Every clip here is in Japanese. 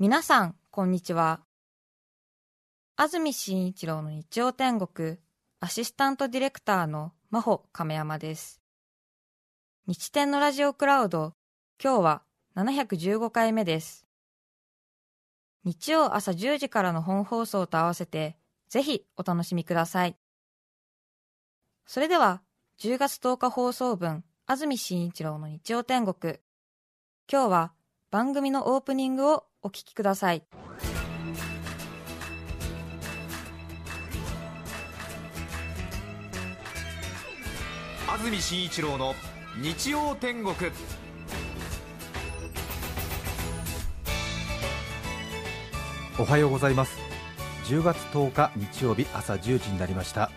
皆さん、こんにちは。安住紳一郎の日曜天国、アシスタントディレクターの真帆亀山です。日天のラジオクラウド、今日は715回目です。日曜朝10時からの本放送と合わせて、ぜひお楽しみください。それでは、10月10日放送分、安住紳一郎の日曜天国。今日は番組のオープニングをお聞きください。安住紳一郎の日曜天国。おはようございます。10月10日日曜日朝10時になりました。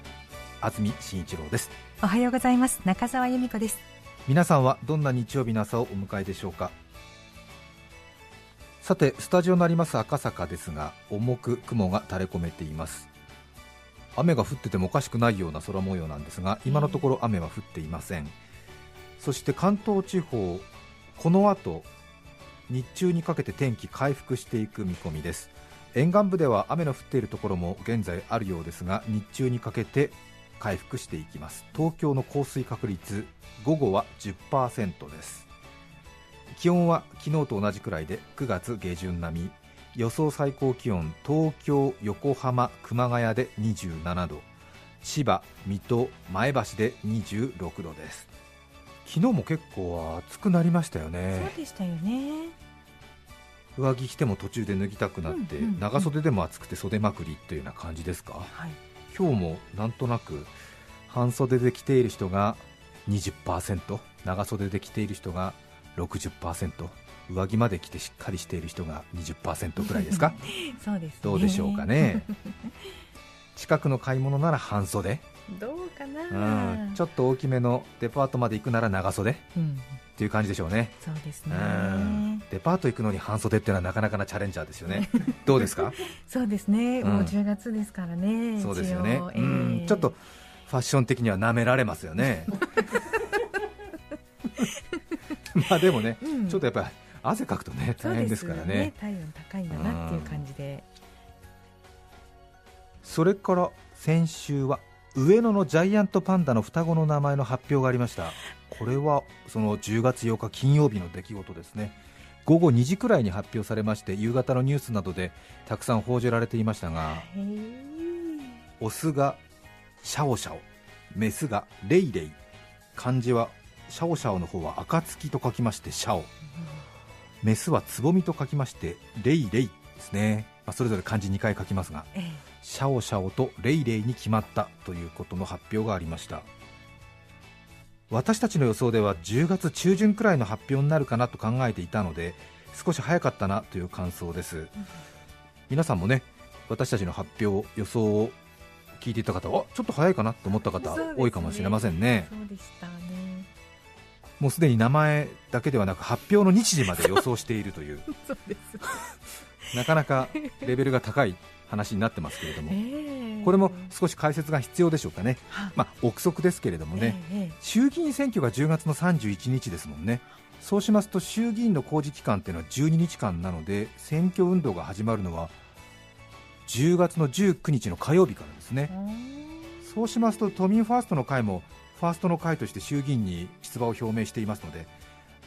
安住紳一郎です。おはようございます。中澤由美子です。皆さんはどんな日曜日の朝をお迎えでしょうか？さてスタジオのあります赤坂ですが重く雲が垂れ込めています。雨が降っててもおかしくないような空模様なんですが今のところ雨は降っていません。そして関東地方この後日中にかけて天気回復していく見込みです。沿岸部では雨の降っているところも現在あるようですが日中にかけて回復していきます。東京の降水確率午後は10%です。気温は昨日と同じくらいで9月下旬並み。予想最高気温東京、横浜、熊谷で27度。千葉、水戸、前橋で26度です。昨日も結構暑くなりましたよね。そうでしたよね。上着着ても途中で脱ぎたくなって、うんうんうん長袖でも暑くて袖まくりというような感じですか？はい。今日もなんとなく半袖で着ている人が20%長袖で着ている人が60%上着まで着てしっかりしている人が20%くらいですか？そうですね。どうでしょうかね？近くの買い物なら半袖、どうかうな、ん、ちょっと大きめのデパートまで行くなら長袖。っうん、ていう感じでしょうね。そうですね。うん。デパート行くのに半袖っていうのはなかなかなチャレンジャーですよね。どうですか？そうですね、うん。もう10月ですからね。そうですよね。えーん。ちょっとファッション的には舐められますよね まあでもね、うん。ちょっとやっぱり汗かくとね大変ですからそうね。体温高いんだなっていう感じで、それから先週は上野のジャイアントパンダの双子の名前の発表がありました。これはその10月8日金曜日の出来事ですね。午後2時くらいに発表されまして夕方のニュースなどでたくさん報じられていましたがオスがシャオシャオメスがレイレイ漢字はシャオシャオの方は暁と書きましてシャオ。メスはつぼみと書きましてレイレイですね、まあ、それぞれ漢字2回書きますがえシャオシャオとレイレイに決まったということの発表がありました。私たちの予想では10月中旬くらいの発表になるかなと考えていたので少し早かったなという感想です、皆さんもね私たちの発表予想を聞いていた方はあちょっと早いかなと思った方、多いかもしれませんね。そうでしたねもうすでに名前だけではなく発表の日時まで予想しているという。そうです、なかなかレベルが高い話になってますけれども。えーこれも少し解説が必要でしょうかね、はまあ、憶測ですけれどもね、えーえ衆議院選挙が10月の31日ですもんね、そうしますと衆議院の公示期間っていうのは12日間なので、選挙運動が始まるのは10月の19日の火曜日からですね、ー。そうしますと都民ファーストの会もファーストの会として衆議院に出馬を表明していますので、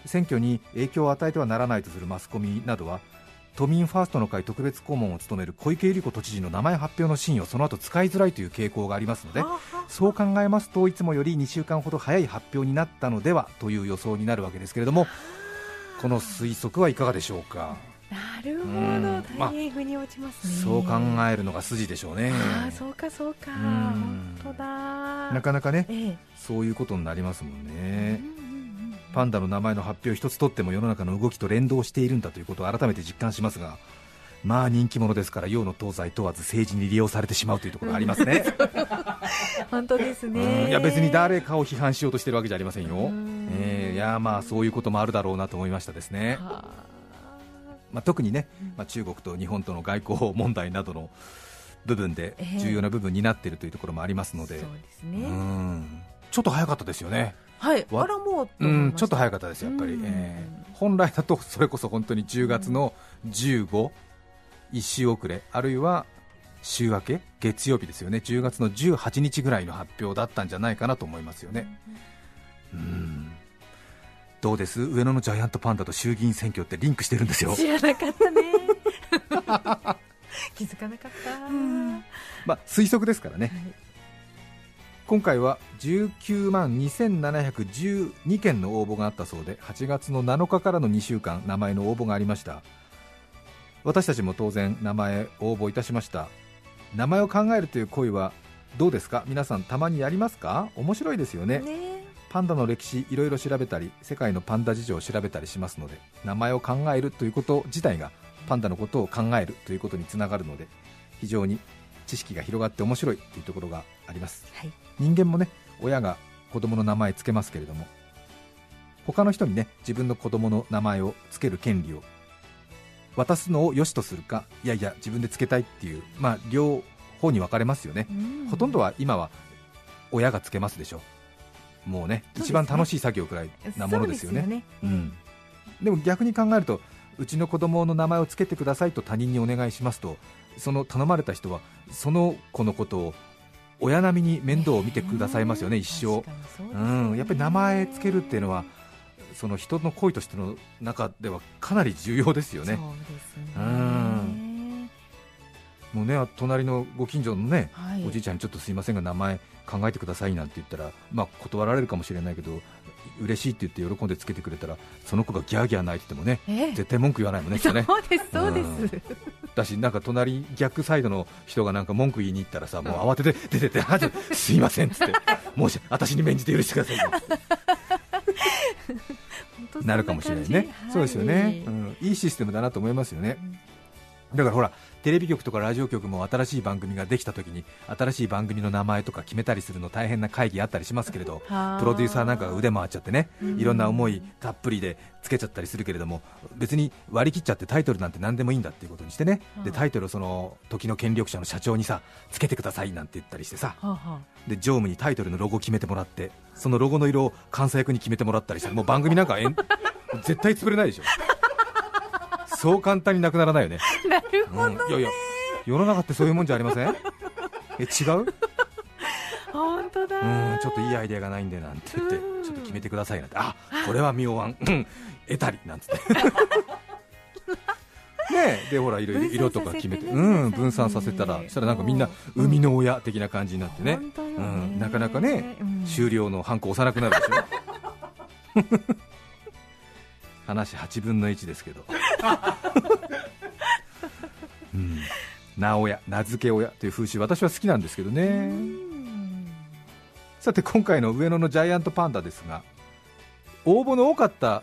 選挙に影響を与えてはならないとするマスコミなどは、都民ファーストの会特別顧問を務める小池百合子都知事の名前発表のシーンをその後使いづらいという傾向がありますので、そう考えますといつもより2週間ほど早い発表になったのではという予想になるわけですけれどもこの推測はいかがでしょうか？なるほうん。どまあ大変腑に落ちますね、そう考えるのが筋でしょうね。ああそうかそうか。うん。本当だ。なかなかねええ。そういうことになりますもんね。うんうんうんパンダの名前の発表一つとっても世の中の動きと連動しているんだということを改めて実感しますがまあ人気者ですから洋の東西問わず政治に利用されてしまうというところがありますね。本当ですうん。ねいや別に誰かを批判しようとしてるわけじゃありませんよ。ん、えーいやまあそういうこともあるだろうなと思いましたですね、はまあ、特にね、まあ、中国と日本との外交問題などの部分でええ。重要な部分になっているというところもありますあので、そうですうねん。ちょっと早かったですよね、はい。わあらもううん、ちょっと早かったです、やっぱり、うん。えー本来だとそれこそ本当に10月の15、1週遅れ、あるいは週明け、月曜日ですよね、10月の18日ぐらいの発表だったんじゃないかなと思いますよね。うんどうです？上野のジャイアントパンダと衆議院選挙ってリンクしてるんですよ。知らなかったね。気づかなかった。まあ、推測ですからね、はい。今回は19万2712件の応募があったそうで8月の7日からの2週間名前の応募がありました。私たちも当然名前応募いたしました。名前を考えるという行為はどうですか？皆さんたまにやりますか？面白いですよね。ねパンダの歴史いろいろ調べたり世界のパンダ事情を調べたりしますので名前を考えるということ自体がパンダのことを考えるということにつながるので非常に知識が広がって面白いというところがあります。はい。人間もね親が子供の名前つけますけれども他の人にね自分の子供の名前をつける権利を渡すのを良しとするかいやいや自分でつけたいっていうまあ両方に分かれますよね、うん。ほとんどは今は親がつけますでしょもうねそうね。一番楽しい作業くらいなものですよね。そうん、でも逆に考えるとうちの子供の名前をつけてくださいと他人にお願いしますとその頼まれた人はその子のことを親並みに面倒を見てくださいますよね、一生、確かにそうですうん、やっぱり名前つけるっていうのはその人の恋としての中ではかなり重要ですよね。そうですね。うん。もうね隣のご近所のね、はい。おじいちゃんにちょっとすいませんが名前考えてくださいなんて言ったら、まあ、断られるかもしれないけど嬉しいって言って喜んでつけてくれたらその子がギャーギャー泣いててもねええ。絶対文句言わないもんねきっとね。そうですそうです。だしなんか隣逆サイドの人がなんか文句言いに行ったらさもう慌てて出てってあちょすいませんっつって。もし私に免じて許してくださいよ 本当なるかもしれないね、そんな感じそうですよね、はいうん、いいシステムだなと思いますよね、だからほらテレビ局とかラジオ局も新しい番組ができた時に新しい番組の名前とか決めたりするの大変な会議あったりしますけれどはあ。プロデューサーなんかが腕回っちゃってねうん。いろんな思いたっぷりでつけちゃったりするけれども別に割り切っちゃってタイトルなんて何でもいいんだっていうことにしてねでタイトルをその時の権力者の社長にさつけてくださいなんて言ったりしてさで常務にタイトルのロゴを決めてもらってそのロゴの色を監査役に決めてもらったりしてもう番組なんか絶対潰れないでしょそう簡単になくならないよね。あなるほど、うん、いやいや世の中ってそういうもんじゃありません？え違う？本当だ。うんちょっといいアイデアがないんでなんて言ってうん。ちょっと決めてくださいなんて。あこれは妙案。うん。得たり。なんつって。ねえ。でほらいろいろ色とか決めて。分散させてね。うん分散させたらねそしたらなんかみんな生みの親的な感じになってね。ね。うん、なかなかね、うん。終了のハンコ押さなくなるでしょ 話8分の1ですけど、うん、名親名付け親という風習私は好きなんですけどね、うん。さて今回の上野のジャイアントパンダですが応募の多かった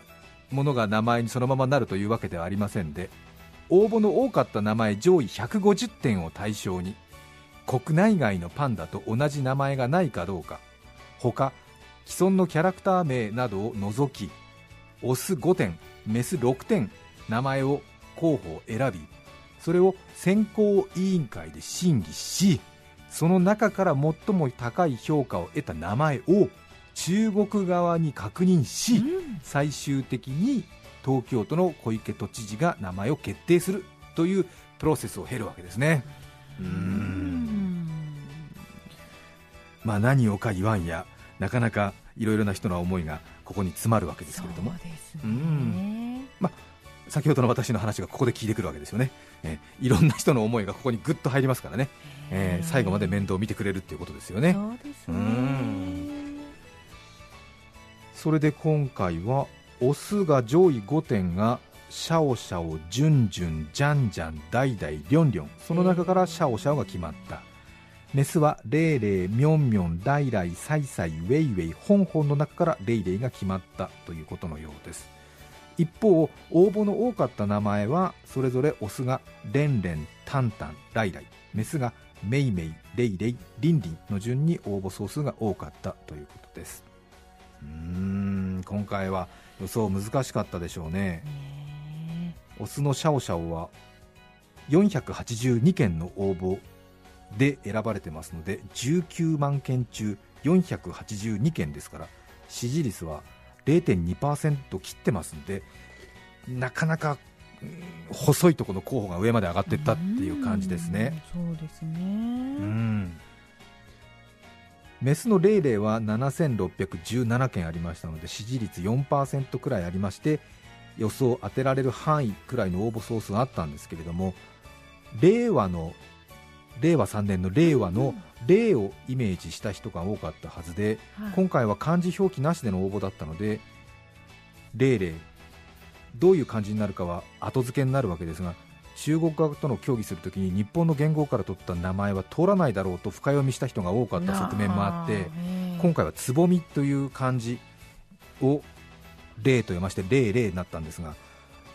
ものが名前にそのままなるというわけではありませんで応募の多かった名前上位150点を対象に国内外のパンダと同じ名前がないかどうか他既存のキャラクター名などを除きオス5点メス6点名前を候補を選びそれを選考委員会で審議しその中から最も高い評価を得た名前を中国側に確認し、うん。最終的に東京都の小池都知事が名前を決定するというプロセスを経るわけですね。うーん。まあ何をか言わんやなかなかいろいろな人の思いがここに詰まるわけですけれども。先ほどの私の話がここで聞いてくるわけですよね、えーいろんな人の思いがここにぐっと入りますからね、えー最後まで面倒を見てくれるっていうことですよね。そうですね。うんそれで今回はオスが上位5点がシャオシャオ、ジュンジュン、ジャンジャン、ダイダイ、リョンリョン。その中からシャオシャオが決まったメスはレイレイ、ミョンミョン、ライライ、サイサイ、ウェイウェイ、ホンホンの中からレイレイが決まったということのようです。一方応募の多かった名前はそれぞれオスがレンレン、タンタン、ライライ。メスがメイメイ、レイレイ、リンリンの順に応募総数が多かったということです。うーん今回は予想難しかったでしょうね。ねオスのシャオシャオは482件の応募で選ばれてますので19万件中482件ですから支持率は0.2%切ってますんでなかなかうん細いところの候補が上まで上がっていったっていう感じですね。うんそうですね。うんメスのレイレイは7617件ありましたので支持率4%くらいありまして予想当てられる範囲くらいの応募総数があったんですけれども令和の令和3年の令和の令をイメージした人が多かったはずではい。今回は漢字表記なしでの応募だったのでレイレイどういう漢字になるかは後付けになるわけですが中国側との協議するときに日本の言語から取った名前は通らないだろうと深読みした人が多かった側面もあって今回はつぼみという漢字を霊と読まして霊霊になったんですが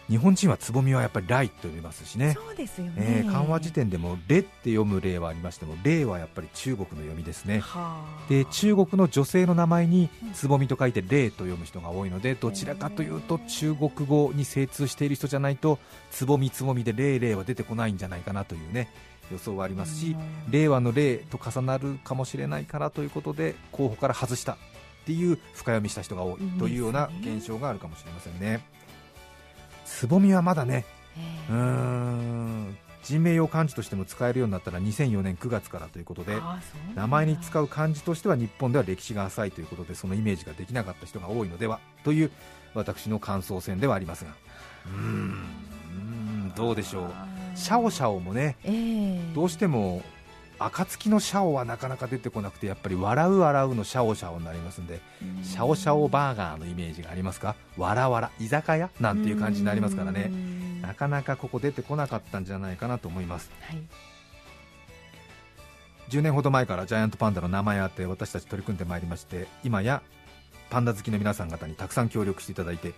日本人はつぼみはやっぱり来と読みますしね。そうですよね。えー漢和辞典でも「レ」って読む例はありましても「霊」はやっぱり中国の読みですね。はあ。で中国の女性の名前につぼみと書いて霊と読む人が多いのでどちらかというと中国語に精通している人じゃないとつぼみつぼみで霊霊は出てこないんじゃないかなというね予想はありますし令和の令と重なるかもしれないからということで候補から外したっていう深読みした人が多いというような現象があるかもしれませんねつぼみはまだね。うーん。人名用漢字としても使えるようになったら2004年9月からということで名前に使う漢字としては日本では歴史が浅いということでそのイメージができなかった人が多いのではという私の感想戦ではありますが。うーん。どうでしょう。シャオシャオもねええ。どうしても暁のシャオはなかなか出てこなくてやっぱり笑う笑うのシャオシャオになりますんでシャオシャオバーガーのイメージがありますか？わらわら居酒屋なんていう感じになりますからね。うん。なかなかここ出てこなかったんじゃないかなと思います。はい。10年ほど前からジャイアントパンダの名前あって私たち取り組んでまいりまして今やパンダ好きの皆さん方にたくさん協力していただいて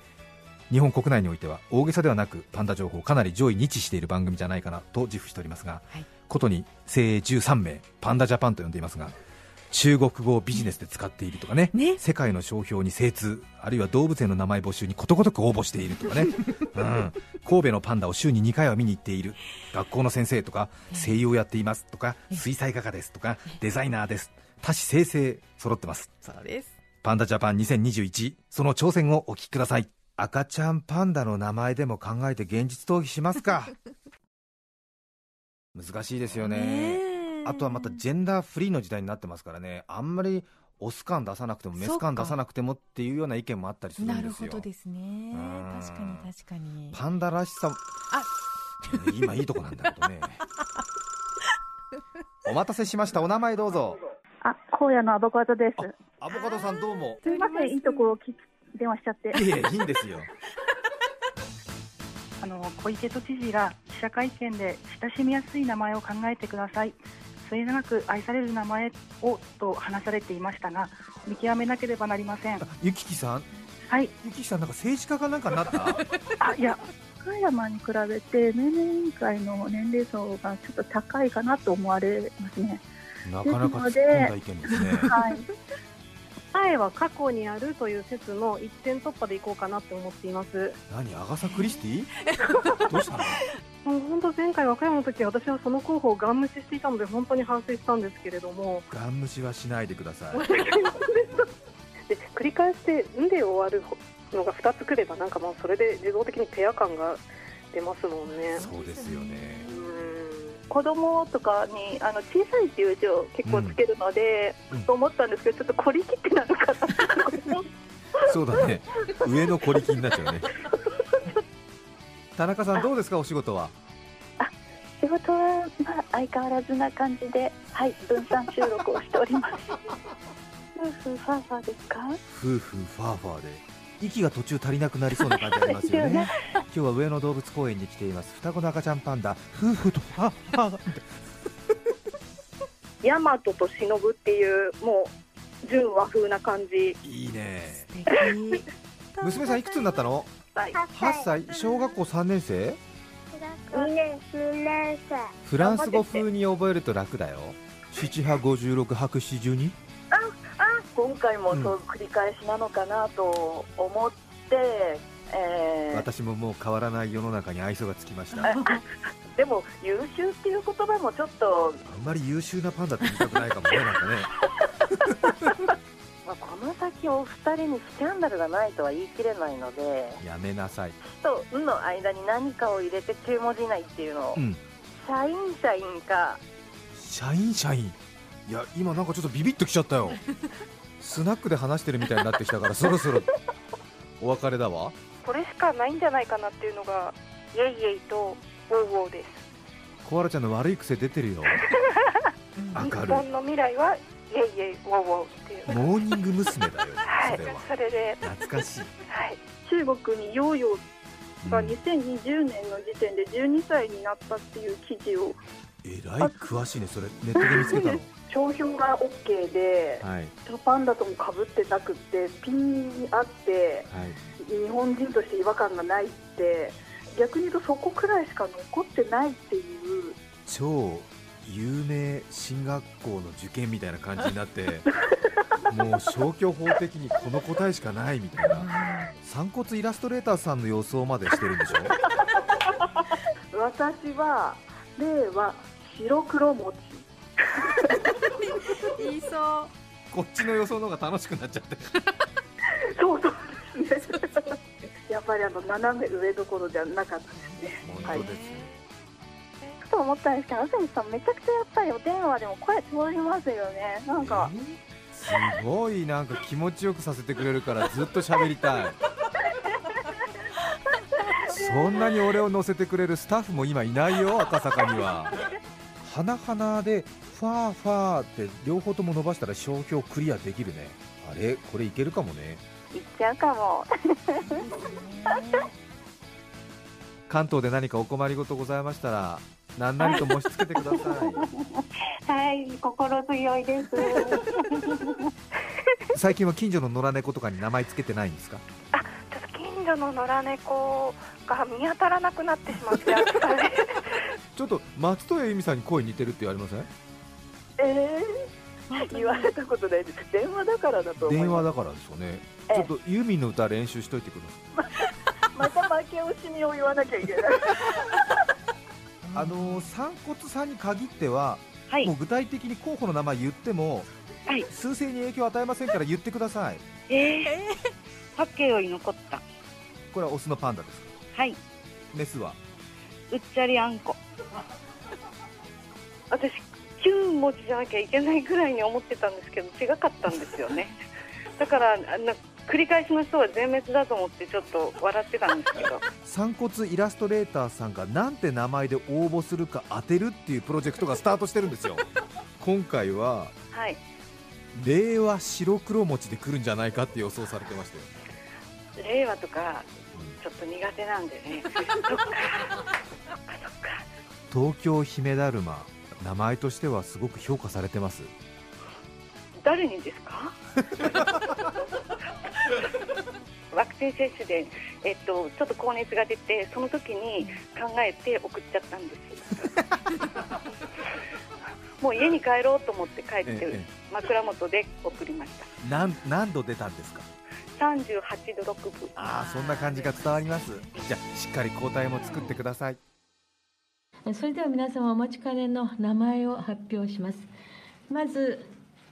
日本国内においては大げさではなくパンダ情報をかなり上位に位置している番組じゃないかなと自負しておりますが、はいことに精鋭13名パンダジャパンと呼んでいますが中国語をビジネスで使っているとかねね。世界の商標に精通あるいは動物園の名前募集にことごとく応募しているとかね、うん、神戸のパンダを週に2回は見に行っている。学校の先生とか声優をやっていますとか水彩画家ですとかデザイナーです。多種生成揃ってます。そうです。パンダジャパン2021その挑戦をお聞きください。赤ちゃんパンダの名前でも考えて現実逃避しますか？難しいですよね。あとはまたジェンダーフリーの時代になってますからね。あんまりオス感出さなくてもメス感出さなくてもっていうような意見もあったりするんなですよ。るほどですね。うん確かに確かに。パンダらしさ。もね今いいとこなんだけどね。お待たせしました。お名前どうぞ。あ、荒野のアボカドです。アボカドさんどうも。すみません、いいところをき電話しちゃって。いえいいんですよあの、小池都知事が記者会見で親しみやすい名前を考えてください。末永く愛される名前をと話されていましたが、見極めなければなりません。ゆききさん？はい。ゆききさんなんか政治家かなんかになった？あ、いや、岡山に比べて命名委員会の年齢層がちょっと高いかなと思われますね。なかなか突っ込んだ意見ですねはい。前は過去にあるという説の一点突破でいこうかなって思っています。何アガサ・クリスティ？どうしたの？もう本当前回和歌山の時私はその候補をガン無視していたので本当に反省したんですけれども、ガン無視はしないでください。で繰り返して「ん」で終わるのが2つくればなんかもうそれで自動的にペア感が出ますもんね。そうですよね子供とかにあの小さいっていう字を結構つけるので、うんと思ったんですけど、ちょっと凝り切ってなるかな。そうだね上の小力になっちゃうね田中さんどうですかお仕事は？仕事は、まあ、相変わらずな感じで、はい、分散収録をしております。夫婦ファーファーですか？夫婦ファーファーで息が途中足りなくなりそうな感じありますよね。今日は上野動物公園に来ています。双子の赤ちゃんパンダ。夫婦とファーファーヤマトと忍っていうもう純和風な感じ。いいね。素敵。娘さんいくつになったの？はい。8歳。小学校3年生？2年2年生フランス語風に覚えると楽だよ。七波五十六白七十二？今回もそう繰り返しなのかなと思って、えー。私ももう変わらない世の中に愛想がつきました。あ でも優秀っていう言葉もちょっと、んまり優秀なパンダって言いたくないかもねなんかね。まあ、この先お二人にスキャンダルがないとは言い切れないので。やめなさい「と「ん」の間に何かを入れて9文字以内っていうのを、うん。社員社員か。社員社員。いや今なんかちょっとビビッときちゃったよスナックで話してるみたいになってきたからそろそろお別れだわ。これしかないんじゃないかなっていうのがイェイイェイとウォーウォーです。コアラちゃんの悪い癖出てるよ。明日る。本の未来はイェイイェイウォーウォーっていう。いモーニング娘。だよはいそれは。それで。懐かしい。はい。中国にヨーヨーがうん。2020年の時点で12歳になったっていう記事を。えらい詳しいねそれ。ネットで見つけたの 商標が OK ではい。パンダともかぶってなくってピンにあってはい。日本人として違和感がないって逆に言うとそこくらいしか残ってないっていう。超有名進学校の受験みたいな感じになって もう消去法的にこの答えしかないみたいな。散骨イラストレーターさんの予想までしてるんでしょ？私は令和白黒餅言いそう。こっちの予想の方が楽しくなっちゃって。そうそう。ですねやっぱりあの斜め上どころじゃなかったですね。本当です、ふと思ったんですけど安住さんめちゃくちゃやっぱりお電話でも声通りますよね。なんか。すごいなんか気持ちよくさせてくれるからずっと喋りたい。そんなに俺を乗せてくれるスタッフも今いないよ赤坂には。花々でファーファーって両方とも伸ばしたら商標クリアできるね。あれ？これいけるかもね。いっちゃうかも。関東で何かお困りごとございましたら何なりと申し付けてください。はい心強いです。最近は近所の野良猫とかに名前つけてないんですか？ちょっと近所の野良猫が見当たらなくなってしまって ちょっと松任谷由実さんに声似てるって言われません？えー、言われたことないです。電話だからだと思います。電話だからですよね。ええ。ちょっとユーミンの歌練習しといてください。また負け惜しみを言わなきゃいけない。あのー散骨さんに限っては、はい。もう具体的に候補の名前言っても、はい。数勢に影響を与えませんから言ってください。えー、パッケより残った。これはオスのパンダですか？はい。メスは？うっちゃりあんこ。私9文字じゃなきゃいけないぐらいに思ってたんですけど違かったんですよね。だから繰り返しの人は全滅だと思ってちょっと笑ってたんですけど。散骨イラストレーターさんがなんて名前で応募するか当てるっていうプロジェクトがスタートしてるんですよ。今回ははい。令和白黒餅で来るんじゃないかって予想されてましたよ令和とかちょっと苦手なんでね。東京姫だるま名前としてはすごく評価されてます。誰にですか？ワクチン接種で、えっと、ちょっと高熱が出てその時に考えて送っちゃったんです。もう家に帰ろうと思って帰って、ええ枕元で送りました。何何度出たんですか？38度6分。ああそんな感じが伝わります。じゃあしっかり抗体も作ってくださいそれでは皆様お待ちかねの名前を発表します。まず、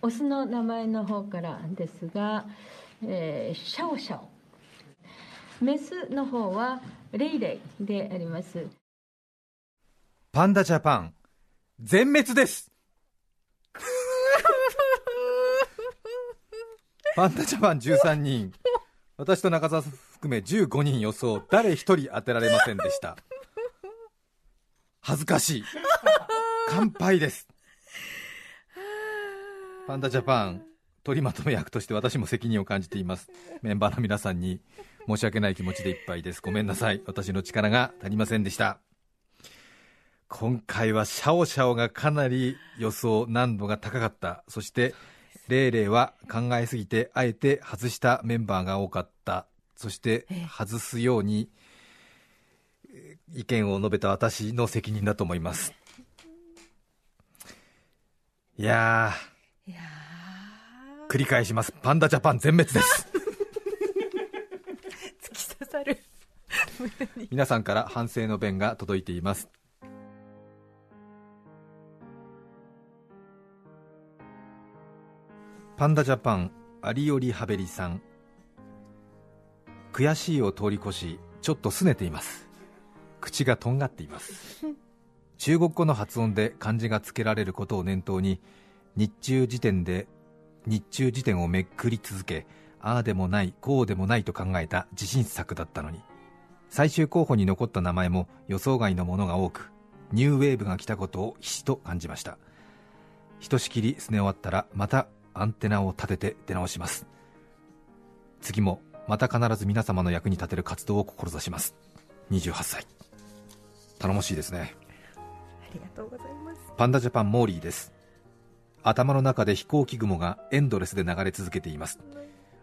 オスの名前の方からですが、えーシャオシャオ。メスの方はレイレイであります。パンダジャパン全滅です パンダジャパン13人私と中澤含め15人予想誰一人当てられませんでした恥ずかしい。乾杯です。パンダジャパン取りまとめ役として私も責任を感じています。メンバーの皆さんに申し訳ない気持ちでいっぱいです。ごめんなさい。私の力が足りませんでした。今回はシャオシャオがかなり予想難度が高かった。そしてレイレイは考えすぎてあえて外したメンバーが多かった。そして外すようにえー意見を述べた私の責任だと思います。いやー。繰り返します。パンダジャパン全滅です。突き刺さる。皆さんから反省の弁が届いています。パンダジャパンアリオリハベリさん。悔しいを通り越しちょっと拗ねています口がとんがっています。中国語の発音で漢字がつけられることを念頭に日中時点で日中時点をめくり続けああでもないこうでもないと考えた自信作だったのに最終候補に残った名前も予想外のものが多くニューウェーブが来たことをひしと感じました。ひとしきりすね終わったらまたアンテナを立てて出直します。次もまた必ず皆様の役に立てる活動を志します。28歳。頼もしいですね。ありがとうございます。パンダジャパンモーリーです。頭の中で飛行機雲がエンドレスで流れ続けています。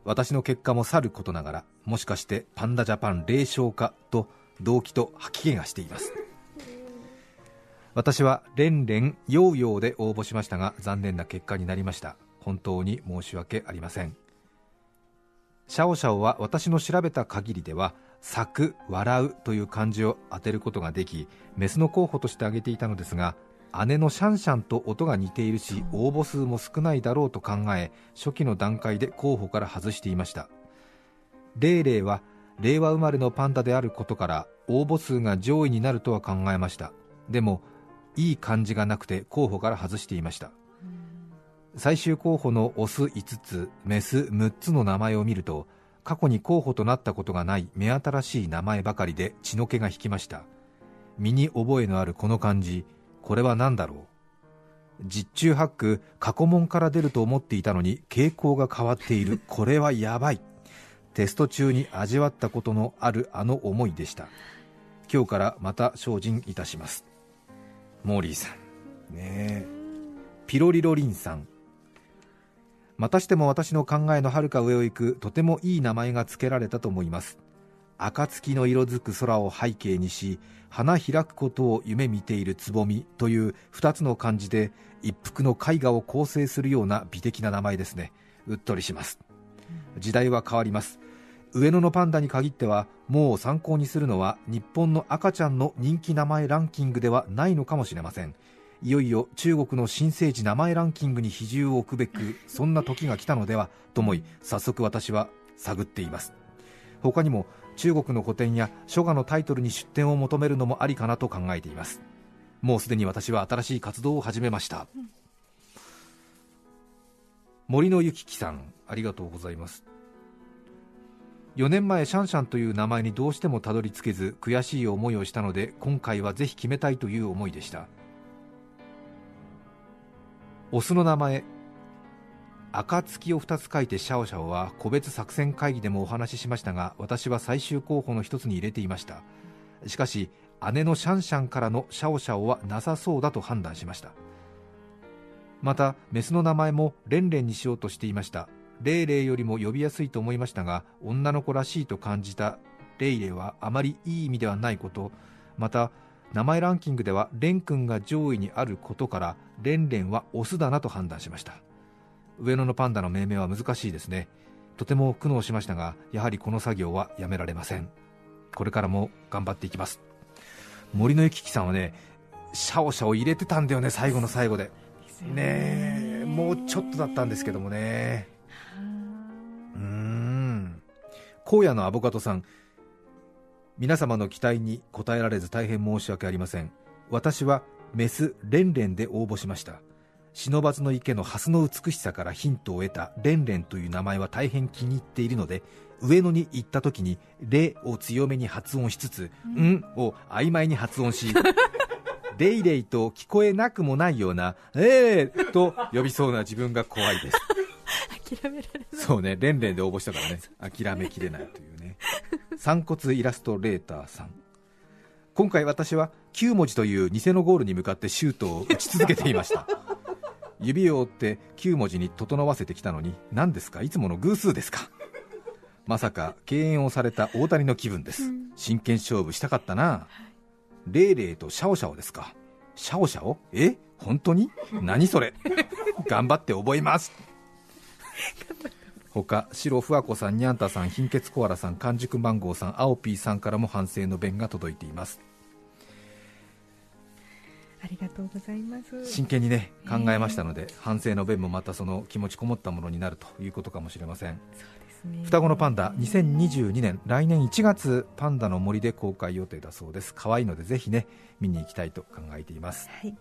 私の結果もさることながらもしかしてパンダジャパン0勝かと動悸と吐き気がしています。私は連連ヨーヨーで応募しましたが残念な結果になりました。本当に申し訳ありません。シャオシャオは私の調べた限りでは咲く、笑うという漢字を当てることができメスの候補として挙げていたのですが姉のシャンシャンと音が似ているし応募数も少ないだろうと考え初期の段階で候補から外していました。レイレイは令和生まれのパンダであることから応募数が上位になるとは考えました。でもいい感じがなくて候補から外していました。最終候補のオス5つメス6つの名前を見ると過去に候補となったことがない目新しい名前ばかりで血の気が引きました。身に覚えのあるこの漢字これは何だろう？実中八九過去問から出ると思っていたのに傾向が変わっている。これはやばい。テスト中に味わったことのあるあの思いでした。今日からまた精進いたします。モーリーさん。ねえ。ピロリロリンさんまたしても私の考えのはるか上を行くとてもいい名前が付けられたと思います。暁の色づく空を背景にし花開くことを夢見ているつぼみという2つの漢字で一幅の絵画を構成するような美的な名前ですね。うっとりします。時代は変わります。上野のパンダに限ってはもう参考にするのは日本の赤ちゃんの人気名前ランキングではないのかもしれません。いよいよ中国の新生児名前ランキングに比重を置くべくそんな時が来たのではと思い早速私は探っています。他にも中国の古典や書画のタイトルに出展を求めるのもありかなと考えています。もうすでに私は新しい活動を始めました、森のゆききさんありがとうございます。4年前シャンシャンという名前にどうしてもたどり着けず悔しい思いをしたので今回はぜひ決めたいという思いでした。オスの名前。暁を2つ書いてシャオシャオは個別作戦会議でもお話ししましたが私は最終候補の一つに入れていました。しかし姉のシャンシャンからのシャオシャオはなさそうだと判断しました。またメスの名前もレンレンにしようとしていました。レイレイよりも呼びやすいと思いましたが女の子らしいと感じたレイレイはあまりいい意味ではないこと。また名前ランキングではレン君が上位にあることからレンレンはオスだなと判断しました。上野のパンダの命名は難しいですね。とても苦悩しましたがやはりこの作業はやめられません。これからも頑張っていきます。森のゆききさんはねシャオシャオ入れてたんだよね最後の最後で。ねえもうちょっとだったんですけどもね。うーん。荒野のアボカドさん皆様の期待に応えられず大変申し訳ありません。私はメスレンレンで応募しました。不忍の池のハスの美しさからヒントを得たレンレンという名前は大変気に入っているので上野に行った時に「レ」を強めに発音しつつ「ん」を曖昧に発音し レイレイと聞こえなくもないような「えー」と呼びそうな自分が怖いです。諦められない。そうねレンレンで応募したからね。諦めきれないというね散骨イラストレーターさん。今回私は9文字という偽のゴールに向かってシュートを打ち続けていました。指を折って9文字に整わせてきたのに何ですか？いつもの偶数ですか？まさか敬遠をされた大谷の気分です、真剣勝負したかったな、レイレイとシャオシャオですか？シャオシャオ？え？本当に？何それ？頑張って覚えます。他白ふわこさんにゃんたさん貧血コアラさん完熟マンゴーさん青ピーさんからも反省の弁が届いています。ありがとうございます。真剣にね考えましたので、反省の弁もまたその気持ちこもったものになるということかもしれません。双子のパンダ2022年来年1月パンダの森で公開予定だそうです。可愛いのでぜひね見に行きたいと考えています、はい。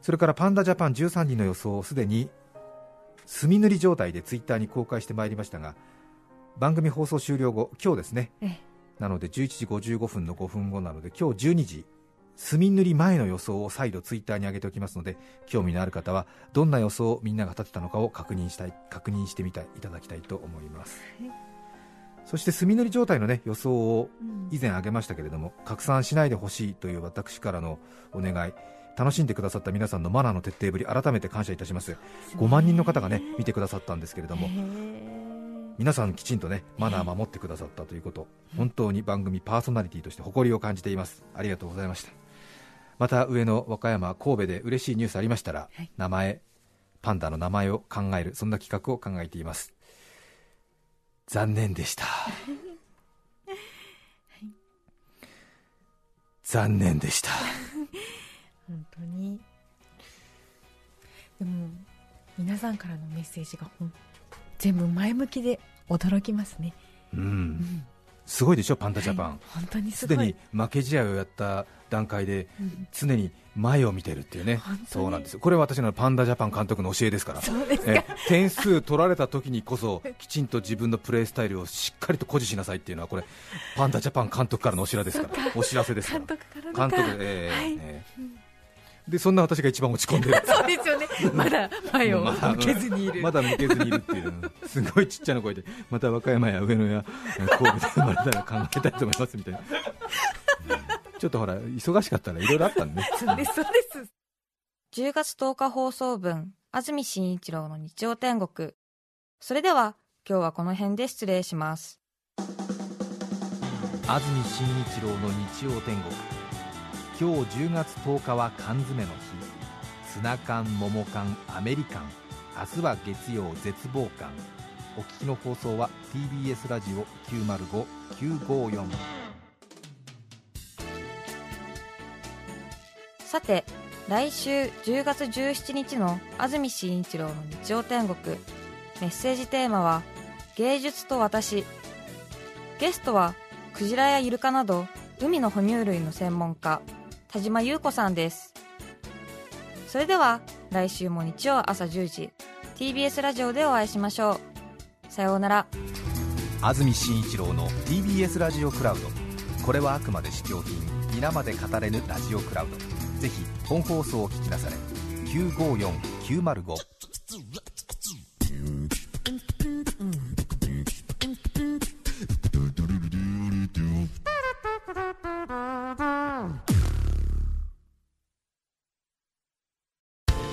それからパンダジャパン13人の予想をすでに墨塗り状態でツイッターに公開してまいりましたが番組放送終了後今日ですね。ええ。なので11時55分の5分後なので今日12時墨塗り前の予想を再度ツイッターに上げておきますので興味のある方はどんな予想をみんなが立てたのかを確認したい確認してみたいいただきたいと思います、そして墨塗り状態の、ね、予想を以前挙げましたけれども、拡散しないでほしいという私からのお願い楽しんでくださった皆さんのマナーの徹底ぶり改めて感謝いたします。5万人の方がね見てくださったんですけれども皆さんきちんとねマナー守ってくださったということ。本当に番組パーソナリティとして誇りを感じています。ありがとうございました。また上野和歌山神戸で嬉しいニュースありましたら、名前パンダの名前を考えるそんな企画を考えています。残念でした。残念でした 本当に。でも皆さんからのメッセージが全部前向きで驚きますね。うん、すごいでしょパンダジャパン、はい。本当にすでに負け試合をやった段階でうん。常に前を見てるっていうね、本当に。そうなんですよ。これは私のパンダジャパン監督の教えですから。え点数取られた時にこそきちんと自分のプレースタイルをしっかりと誇示しなさいっていうのはこれ パンダジャパン監督からのお知らですから。お知らせですから。監督から監督で、ええはい。ええでそんな私が一番落ち込んでる。そうですよね。まだ前をまだ向けずにいる。まだ向けずにいるっていう。すごいちっちゃな声でまた和歌山や上野やえ神戸で生まれたら考えたいと思いますみたいな。ちょっとほら忙しかったらいろいろあったんでね。そうですそうです。10月10日放送分安住紳一郎の日曜天国。それでは今日はこの辺で失礼します。安住紳一郎の日曜天国今日10月10日は缶詰の日。ツナ缶桃缶アメリカン明日は月曜絶望感お聞きの放送は TBS ラジオ905954さて来週10月17日の安住紳一郎の日曜天国。メッセージテーマは「芸術と私」ゲストはクジラやイルカなど海の哺乳類の専門家。田島優子さんです。それでは来週も日曜朝10時 TBS ラジオでお会いしましょう。さようなら。安住紳一郎の TBS ラジオクラウド。これはあくまで試供品皆まで語れぬラジオクラウド。ぜひ本放送を聞きなされ954905